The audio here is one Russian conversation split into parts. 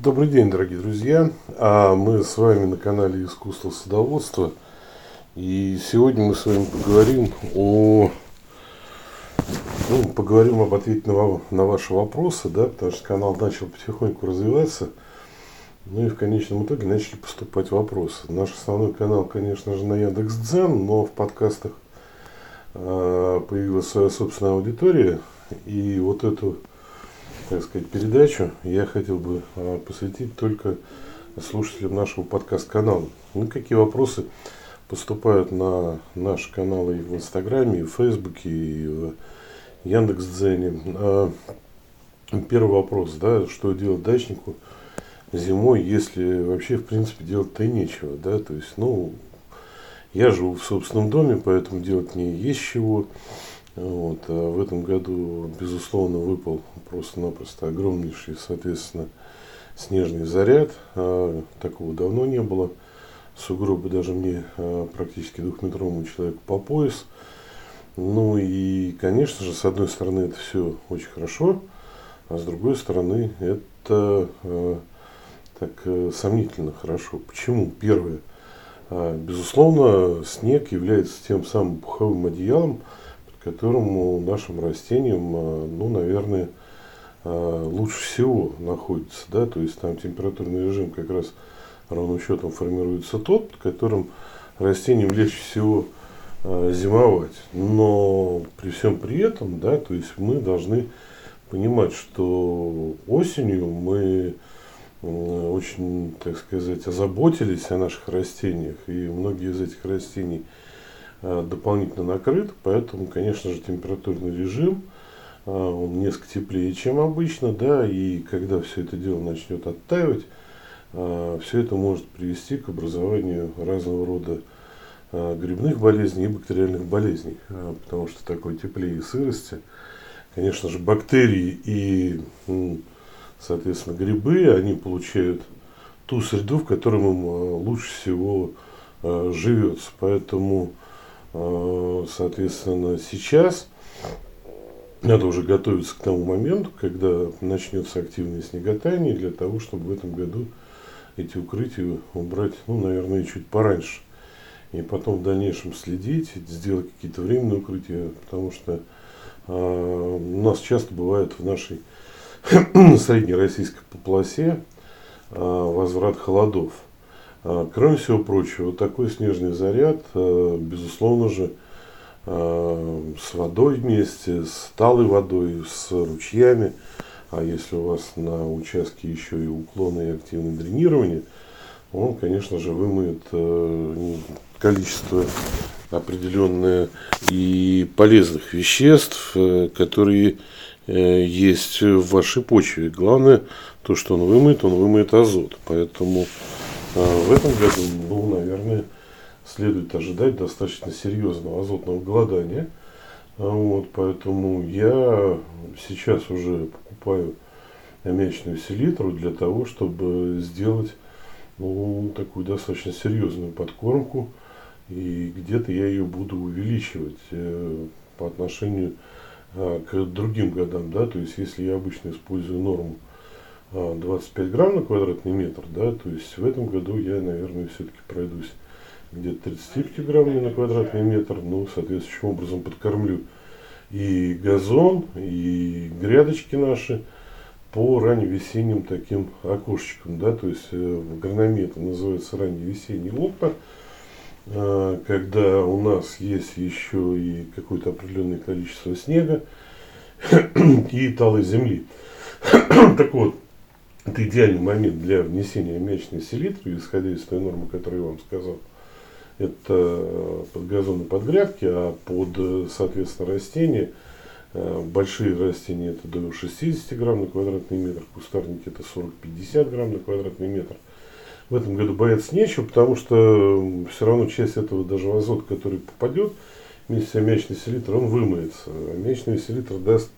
Добрый день, дорогие друзья. А мы с вами на канале Искусство садоводства. И сегодня мы с вами поговорим о ну, поговорим об ответе на, на ваши вопросы, да, потому что канал начал потихоньку развиваться. Ну и в конечном итоге начали поступать вопросы. Наш основной канал, конечно же, на Яндекс.Дзен, но в подкастах э, появилась своя собственная аудитория. И вот эту так сказать, передачу я хотел бы а, посвятить только слушателям нашего подкаст-канала. Ну, какие вопросы поступают на наш канал и в Инстаграме, и в Фейсбуке, и в Яндекс.Дзене. А, первый вопрос, да, что делать дачнику зимой, если вообще, в принципе, делать-то и нечего, да, то есть, ну, я живу в собственном доме, поэтому делать мне есть чего. Вот. А в этом году, безусловно, выпал просто-напросто огромнейший, соответственно, снежный заряд. А, такого давно не было. Сугробы даже мне а, практически двухметровому человеку по пояс. Ну и, конечно же, с одной стороны, это все очень хорошо, а с другой стороны, это а, так э, сомнительно хорошо. Почему? Первое. А, безусловно, снег является тем самым пуховым одеялом, которому нашим растениям, а, ну, наверное, а, лучше всего находится. Да? То есть там температурный режим как раз ровным счетом формируется тот, которым растениям легче всего а, зимовать. Но при всем при этом, да, то есть мы должны понимать, что осенью мы очень, так сказать, озаботились о наших растениях, и многие из этих растений – Э, дополнительно накрыт, поэтому, конечно же, температурный режим, э, он несколько теплее, чем обычно, да, и когда все это дело начнет оттаивать, э, все это может привести к образованию разного рода грибных болезней и бактериальных болезней, потому что такой теплее и сырости, конечно же, бактерии и, соответственно, грибы, они получают ту среду, в которой им лучше всего живется. Поэтому Э, соответственно, сейчас надо уже готовиться к тому моменту, когда начнется активное снеготание, для того, чтобы в этом году эти укрытия убрать, ну, наверное, чуть пораньше. И потом в дальнейшем следить, сделать какие-то временные укрытия, потому что э, у нас часто бывает в нашей среднероссийской полосе э, возврат холодов. А, кроме всего прочего, такой снежный заряд, а, безусловно же, а, с водой вместе, с талой водой, с ручьями, а если у вас на участке еще и уклоны и активное дренирование, он, конечно же, вымоет количество определенное и полезных веществ, которые есть в вашей почве. Главное, то, что он вымоет, он вымоет азот. Поэтому в этом году, ну, наверное, следует ожидать достаточно серьезного азотного голодания. А вот, поэтому я сейчас уже покупаю аммиачную селитру для того, чтобы сделать ну, такую достаточно серьезную подкормку. И где-то я ее буду увеличивать э, по отношению э, к другим годам. Да? То есть, если я обычно использую норму 25 а, грамм на квадратный метр, да, то есть в этом году я, наверное, все-таки пройдусь где-то 35 грамм на квадратный метр, ну, соответствующим образом подкормлю и газон, и грядочки наши по ранневесенним таким окошечкам, да, то есть э, в агрономии это называется ранневесенний окна, а, когда у нас есть еще и какое-то определенное количество снега и талой земли. так вот, это идеальный момент для внесения мячной селитры, исходя из той нормы, которую я вам сказал. Это под газоны, под грядки, а под, соответственно, растения, э, большие растения это до 60 грамм на квадратный метр, кустарники это 40-50 грамм на квадратный метр. В этом году бояться нечего, потому что все равно часть этого даже в азот, который попадет вместе с аммиачной селитрой, он вымоется. Аммиачная селитра даст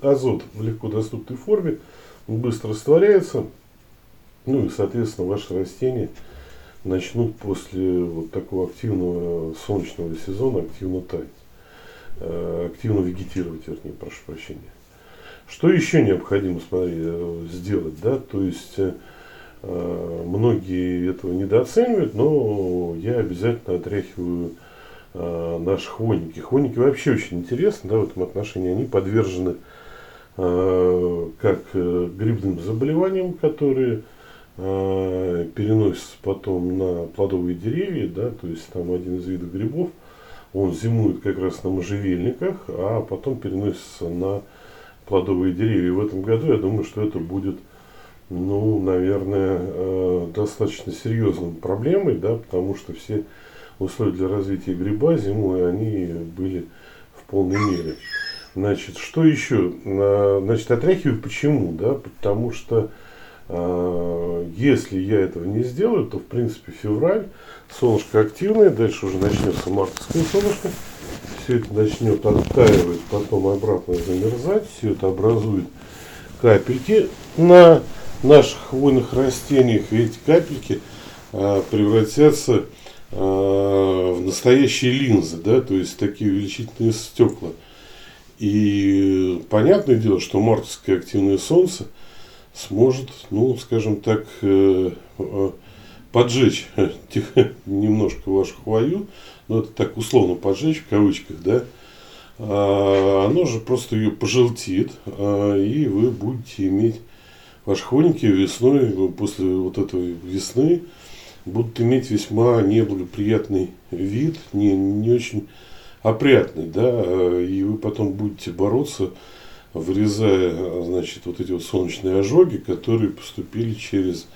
азот в легко доступной форме, быстро растворяется, ну и, соответственно, ваши растения начнут после вот такого активного солнечного сезона активно таять, э, активно вегетировать, вернее, прошу прощения. Что еще необходимо смотри, сделать, да, то есть многие этого недооценивают, но я обязательно отряхиваю наши хвойники. Хвойники вообще очень интересны, да, в этом отношении они подвержены как грибным заболеваниям, которые э, переносится потом на плодовые деревья, да, то есть там один из видов грибов, он зимует как раз на можжевельниках, а потом переносится на плодовые деревья. И в этом году я думаю, что это будет, ну, наверное, э, достаточно серьезной проблемой, да, потому что все условия для развития гриба зимой, они были в полной мере. Значит, что еще? Э, значит, отряхиваю. Почему, да, потому что а, если я этого не сделаю, то в принципе февраль, солнышко активное, дальше уже начнется мартовское солнышко, все это начнет оттаивать, потом обратно замерзать, все это образует капельки на наших хвойных растениях, и эти капельки а, превратятся а, в настоящие линзы, да, то есть такие увеличительные стекла. И понятное дело, что мартовское активное солнце – сможет, ну, скажем так, э, э, поджечь немножко вашу хвою, ну, это так условно поджечь в кавычках, да, а, оно же просто ее пожелтит, а, и вы будете иметь ваши хвойники весной, ну, после вот этой весны, будут иметь весьма неблагоприятный вид, не, не очень опрятный, да, и вы потом будете бороться вырезая значит, вот эти вот солнечные ожоги, которые поступили через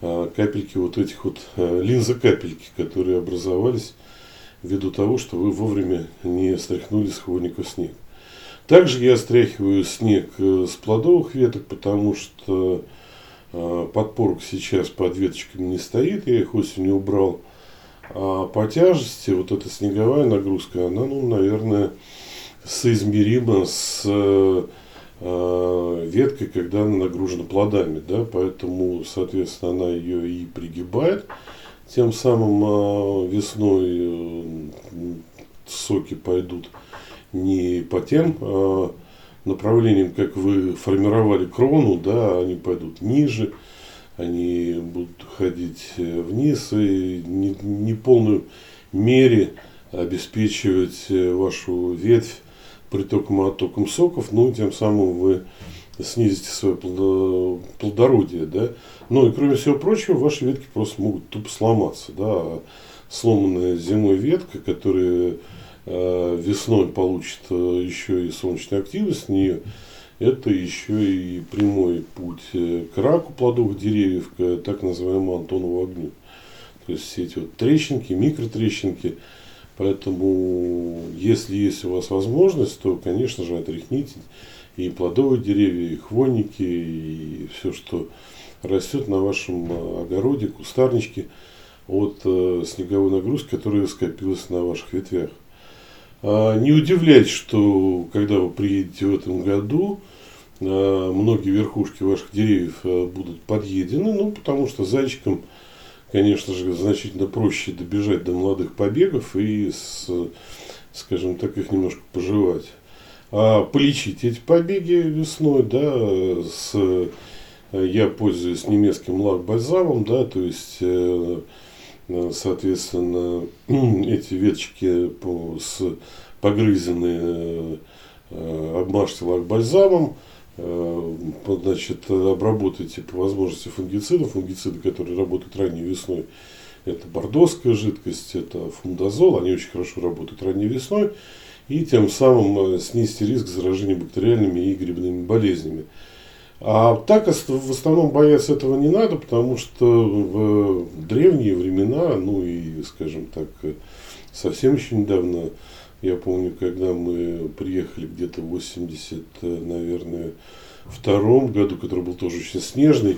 а, капельки вот этих вот а, линзокапельки, которые образовались ввиду того, что вы вовремя не стряхнули с хвойника снег. Также я стряхиваю снег э, с плодовых веток, потому что подпорок сейчас под веточками не стоит, я их осенью убрал. А по тяжести вот эта снеговая нагрузка, она, ну, наверное, соизмеримо с э, э, веткой, когда она нагружена плодами, да, поэтому, соответственно, она ее и пригибает, тем самым э, весной э, соки пойдут не по тем э, направлениям, как вы формировали крону, да, они пойдут ниже, они будут ходить э, вниз и не, не полную мере обеспечивать э, вашу ветвь притоком и оттоком соков, ну, тем самым вы снизите свое плодородие, да. Ну и кроме всего прочего, ваши ветки просто могут тупо сломаться, да. А сломанная зимой ветка, которая э, весной получит еще и солнечную активность с нее, это еще и прямой путь э, к раку плодовых деревьев, к так называемому Антонову огню. То есть все эти вот трещинки, микротрещинки, Поэтому, если есть у вас возможность, то, конечно же, отряхните и плодовые деревья, и хвойники, и все, что растет на вашем э, огороде, кустарнички от э, снеговой нагрузки, которая скопилась на ваших ветвях. А, не удивляйтесь, что когда вы приедете в этом году, э, многие верхушки ваших деревьев будут подъедены, ну, потому что зайчикам конечно же, значительно проще добежать до молодых побегов и, с, скажем так, их немножко пожевать. А полечить эти побеги весной, да, с, я пользуюсь немецким лак-бальзамом, да, то есть, э, соответственно, эти веточки с погрызенные э, обмажьте лак-бальзамом, Э, значит, обработайте по возможности фунгицидов, фунгициды, которые работают ранней весной, это бордоская жидкость, это фундазол, они очень хорошо работают ранней весной, и тем самым э, снизьте риск заражения бактериальными и грибными болезнями. А так в основном бояться этого не надо, потому что в древние времена, ну и, скажем так, совсем еще недавно, я помню, когда мы приехали где-то в 80, наверное, втором году, который был тоже очень снежный,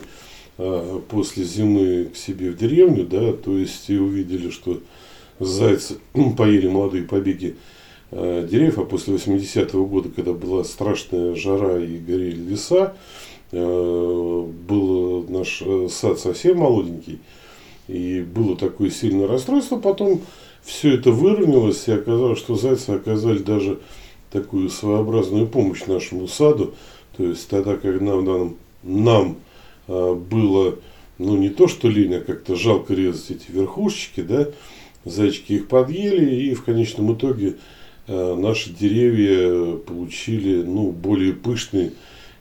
а, после зимы к себе в деревню, да, то есть и увидели, что зайцы поели молодые побеги а, деревьев, а после 80-го года, когда была страшная жара и горели леса, был наш сад совсем молоденький, и было такое сильное расстройство, потом все это выровнялось, и оказалось, что зайцы оказали даже такую своеобразную помощь нашему саду, То есть тогда, когда нам, нам а, было, ну не то что лень, а как-то жалко резать эти верхушечки, да, зайчики их подъели, и в конечном итоге наши деревья получили, ну, более пышные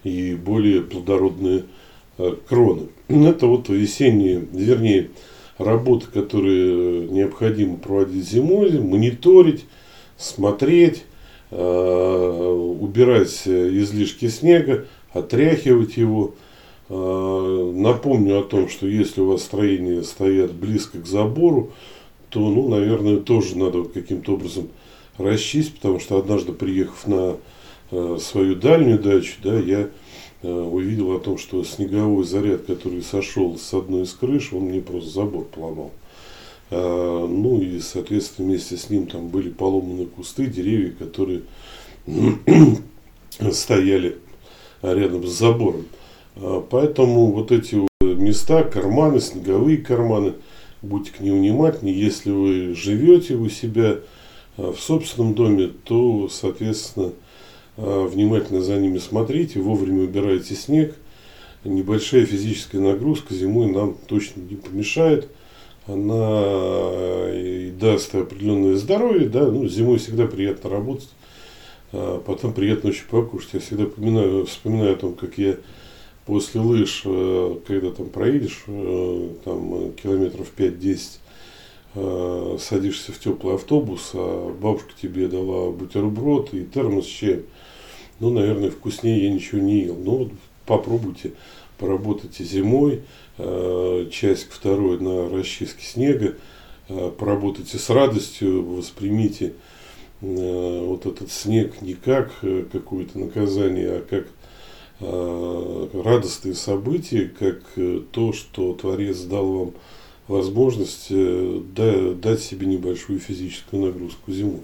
и более плодородные а, кроны. Это вот весенние, вернее, работы, которые необходимо проводить зимой, мониторить, смотреть, э, убирать излишки снега, отряхивать его. Э, напомню о том, что если у вас строения стоят близко к забору, то, ну, наверное, тоже надо каким-то образом расчистить, потому что однажды, приехав на э, свою дальнюю дачу, да, я увидел о том, что снеговой заряд, который сошел с одной из крыш, он мне просто забор поломал. А, ну и, соответственно, вместе с ним там были поломаны кусты, деревья, которые стояли рядом с забором. А, поэтому вот эти места, карманы, снеговые карманы, будьте к ним внимательны. Если вы живете у себя а, в собственном доме, то, соответственно, внимательно за ними смотрите, вовремя убирайте снег. Небольшая физическая нагрузка зимой нам точно не помешает – она э, и даст определенное здоровье, да, ну, зимой всегда приятно работать, а потом приятно очень покушать. Я всегда вспоминаю, вспоминаю о том, как я после лыж, э, когда там проедешь, э, там километров 5-10, садишься в теплый автобус, а бабушка тебе дала бутерброд и термос с чаем. Ну, наверное, вкуснее я ничего не ел. Ну, попробуйте, поработайте зимой, Э, часик второй на расчистке снега, э, поработайте с радостью, воспримите э, вот этот снег не как какое-то наказание, а как радостные события, как то, что Творец дал вам возможность дать себе небольшую физическую нагрузку зимой.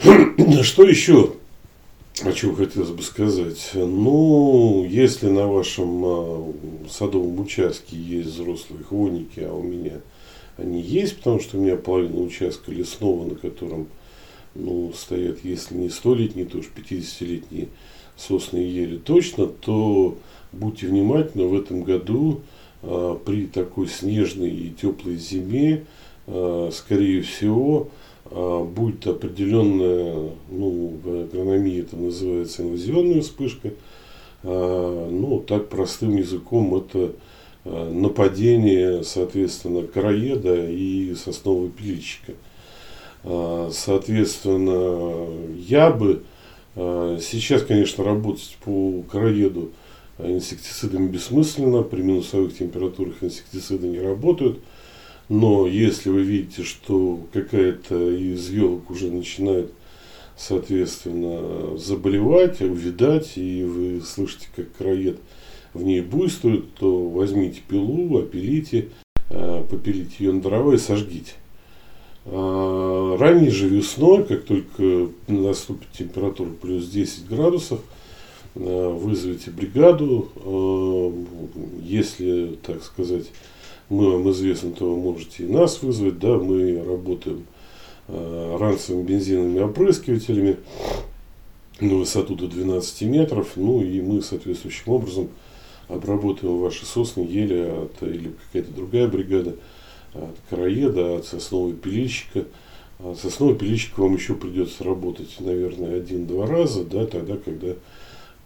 Что еще о чем хотелось бы сказать? Ну, если на вашем а, садовом участке есть взрослые хвойники, а у меня они есть, потому что у меня половина участка лесного, на котором ну, стоят, если не столетние, то уж 50-летние сосны и ели точно, то будьте внимательны, в этом году а, при такой снежной и теплой зиме, а, скорее всего, а, будет определенная, ну, в агрономии это называется инвазионная вспышка, а, ну, так простым языком это а, нападение, соответственно, короеда и соснового пилильщика. Соответственно, я бы сейчас, конечно, работать по короеду инсектицидами бессмысленно, при минусовых температурах инсектициды не работают – но если вы видите, что какая-то из елок уже начинает, соответственно, заболевать, увидать, и вы слышите, как краед в ней буйствует, то возьмите пилу, опилите, э, попилите ее на дрова и сожгите. А ранней же весной, как только наступит температура плюс 10 градусов, э, вызовите бригаду, э, если, так сказать, мы вам известны, то вы можете и нас вызвать, да, мы работаем э, ранцевыми бензиновыми опрыскивателями на высоту до 12 метров, ну и мы соответствующим образом обработаем ваши сосны, ели от, или какая-то другая бригада от короеда, от соснового пилильщика. От соснового пилильщика вам еще придется работать, наверное, один-два раза, да, тогда, когда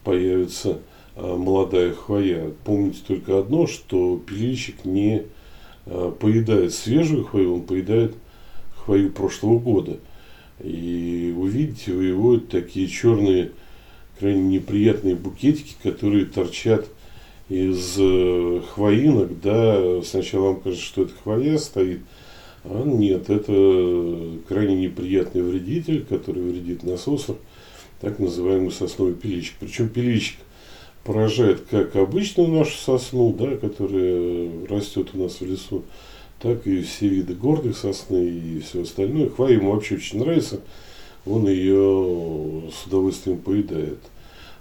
появится молодая хвоя. Помните только одно, что пилильщик не а, поедает свежую хвою, он поедает хвою прошлого года. И увидите вы его такие черные, крайне неприятные букетики, которые торчат из э, хвоинок, да, сначала вам кажется, что это хвоя стоит, а нет, это крайне неприятный вредитель, который вредит насосам, так называемый сосновый пиличик. Причем пиличик поражает как обычную нашу сосну, да, которая растет у нас в лесу, так и все виды горных сосны и все остальное. Хвоя ему вообще очень нравится, он ее с удовольствием поедает.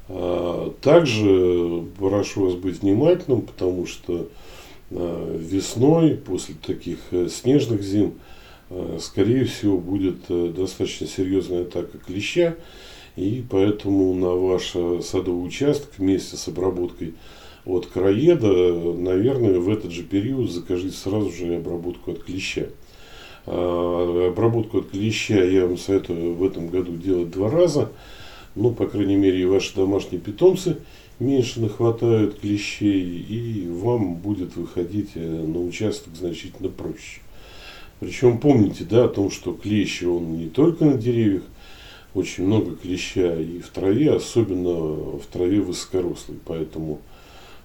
А также прошу вас быть внимательным, потому что а, весной, после таких э, снежных зим, а, скорее всего, будет э, достаточно серьезная атака клеща. И поэтому на ваш садовый участок вместе с обработкой от краеда, наверное, в этот же период закажите сразу же обработку от клеща. А, обработку от клеща я вам советую в этом году делать два раза. Ну, по крайней мере, и ваши домашние питомцы меньше нахватают клещей, и вам будет выходить э, на участок значительно проще. Причем помните, да, о том, что клещ, он не только на деревьях, очень много клеща и в траве, особенно в траве высокорослой. Поэтому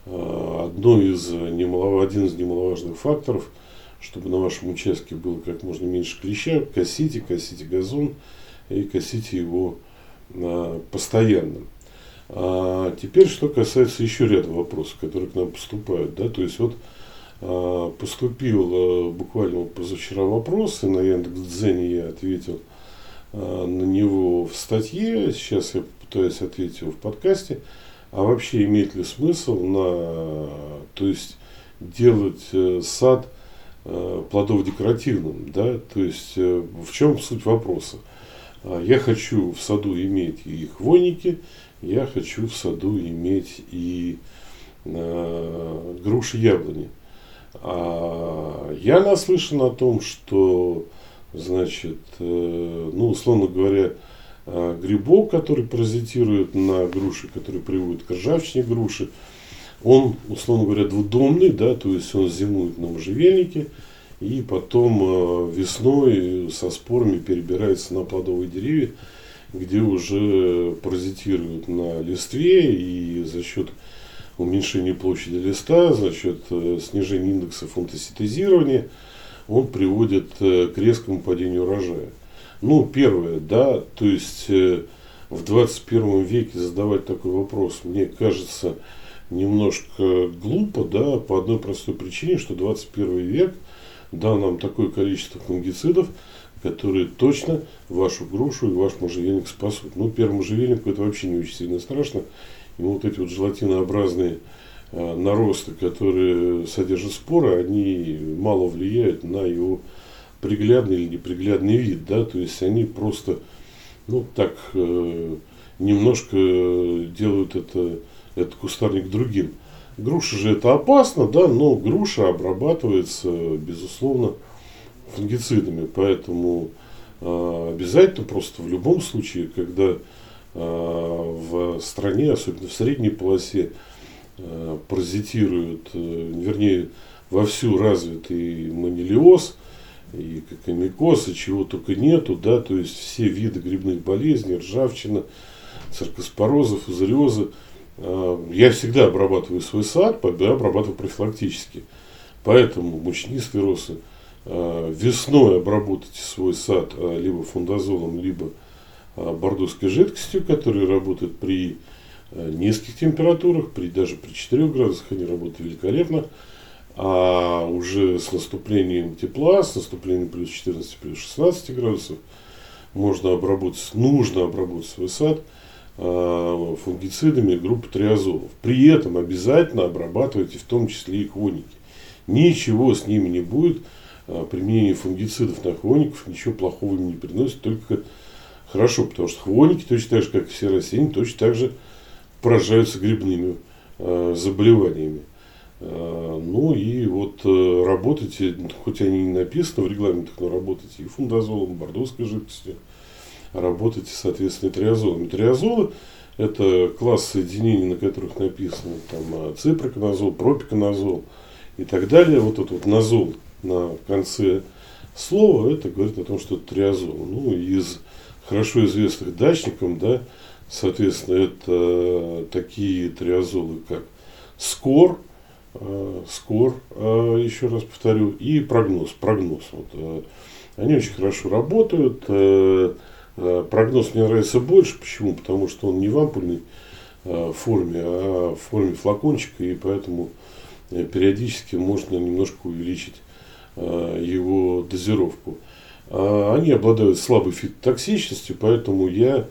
э, одно из немалов... один из немаловажных факторов, чтобы на вашем участке было как можно меньше клеща, косите, косите газон и косите его э, постоянно. А теперь, что касается еще ряда вопросов, которые к нам поступают. Да, то есть вот а, поступил буквально позавчера вопрос, и на Яндекс.Дзене я ответил на него в статье, сейчас я пытаюсь ответить его в подкасте, а вообще имеет ли смысл на, то есть делать э, сад э, плодов декоративным, да, то есть э, в чем суть вопроса? Я хочу в саду иметь и хвойники, я хочу в саду иметь и э, груши яблони. А я наслышан о том, что, значит, э, ну, условно говоря, э, грибок, который паразитирует на груши, который приводит к ржавчине груши, он, условно говоря, двудомный, да, то есть он зимует на можжевельнике, и потом э, весной со спорами перебирается на плодовые деревья, где уже паразитируют на листве и за счет уменьшения площади листа, за счет снижения индекса фотосинтезирования, он приводит э, к резкому падению урожая. Ну, первое, да, то есть э, в 21 веке задавать такой вопрос, мне кажется, немножко глупо, да, по одной простой причине, что 21 век дал нам такое количество фунгицидов, которые точно вашу грушу и ваш можжевельник спасут. Ну, первому можжевельнику это вообще не очень сильно страшно. Ему вот эти вот желатинообразные наросты, которые содержат споры, они мало влияют на его приглядный или неприглядный вид. Да? То есть они просто ну, так э, немножко делают это, этот кустарник другим. Груша же это опасно, да, но груша обрабатывается, безусловно, фунгицидами. Поэтому э, обязательно просто в любом случае, когда э, в стране, особенно в средней полосе, э, паразитируют, э, вернее, вовсю развитый манилиоз, и кокомикоз, и чего только нету, да, то есть все виды грибных болезней, ржавчина, циркоспорозы, фузариозы. Э, я всегда обрабатываю свой сад, обрабатываю профилактически. Поэтому мучнистые росы – Э, весной обработайте свой сад э, либо фундазолом, либо э, бордовской жидкостью, которая работает при низких температурах, при, даже при 4 градусах они работают великолепно. А уже с наступлением тепла, с наступлением плюс 14, плюс 16 градусов, можно обработать, нужно обработать свой сад фунгицидами группы триазолов. При этом обязательно обрабатывайте в том числе и хвойники. Ничего с ними не будет, а, применение фунгицидов на хвойников ничего плохого им не приносит, только хорошо, потому что хвойники, точно так же, как и все растения, точно так же поражаются грибными э, заболеваниями. Э, ну и вот э, работайте, хоть они не написаны в регламентах, но работайте и фундазолом, бордовской жидкостью, работайте, соответственно, и триазолом. Триазолы – это класс соединений, на которых написано там ципроконазол, пропиконазол и так далее. Вот этот вот назол на конце слова, это говорит о том, что это триазол. Ну, из хорошо известных дачникам, да, соответственно, это такие триазолы, как скор, э, скор, э, еще раз повторю, и прогноз. Прогноз. Вот, э, они очень хорошо работают. Прогноз мне нравится больше. Почему? Потому что он не в ампульной форме, а в форме флакончика, и поэтому периодически можно немножко увеличить его дозировку. А они обладают слабой фитотоксичностью, поэтому я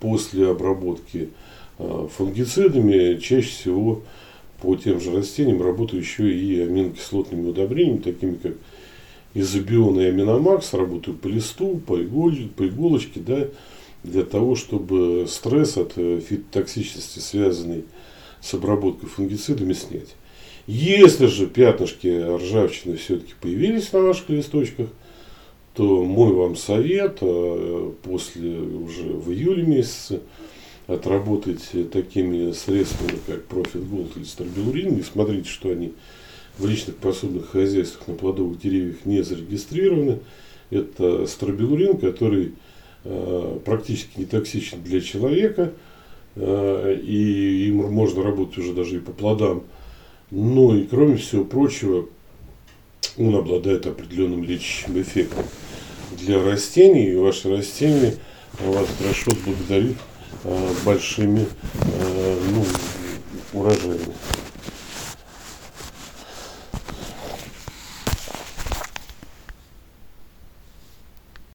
после обработки э, фунгицидами чаще всего по тем же растениям работаю еще и аминокислотными удобрениями, такими как изобион и аминомакс, работаю по листу, по, иголь, по иголочке, да, для того, чтобы стресс от э, фитотоксичности, связанный с обработкой фунгицидами, снять. Если же пятнышки ржавчины все-таки появились на ваших листочках, то мой вам совет э, после уже в июле месяце отработать такими средствами, как Profit Gold или Старбилурин, и смотрите, что они в личных пособных хозяйствах на плодовых деревьях не зарегистрированы. Это стробилурин, который э, практически не токсичен для человека, э, и им можно работать уже даже и по плодам. Но и кроме всего прочего, он обладает определенным лечащим эффектом для растений, и ваши растения вас хорошо благодарит э, большими э, ну, урожаями.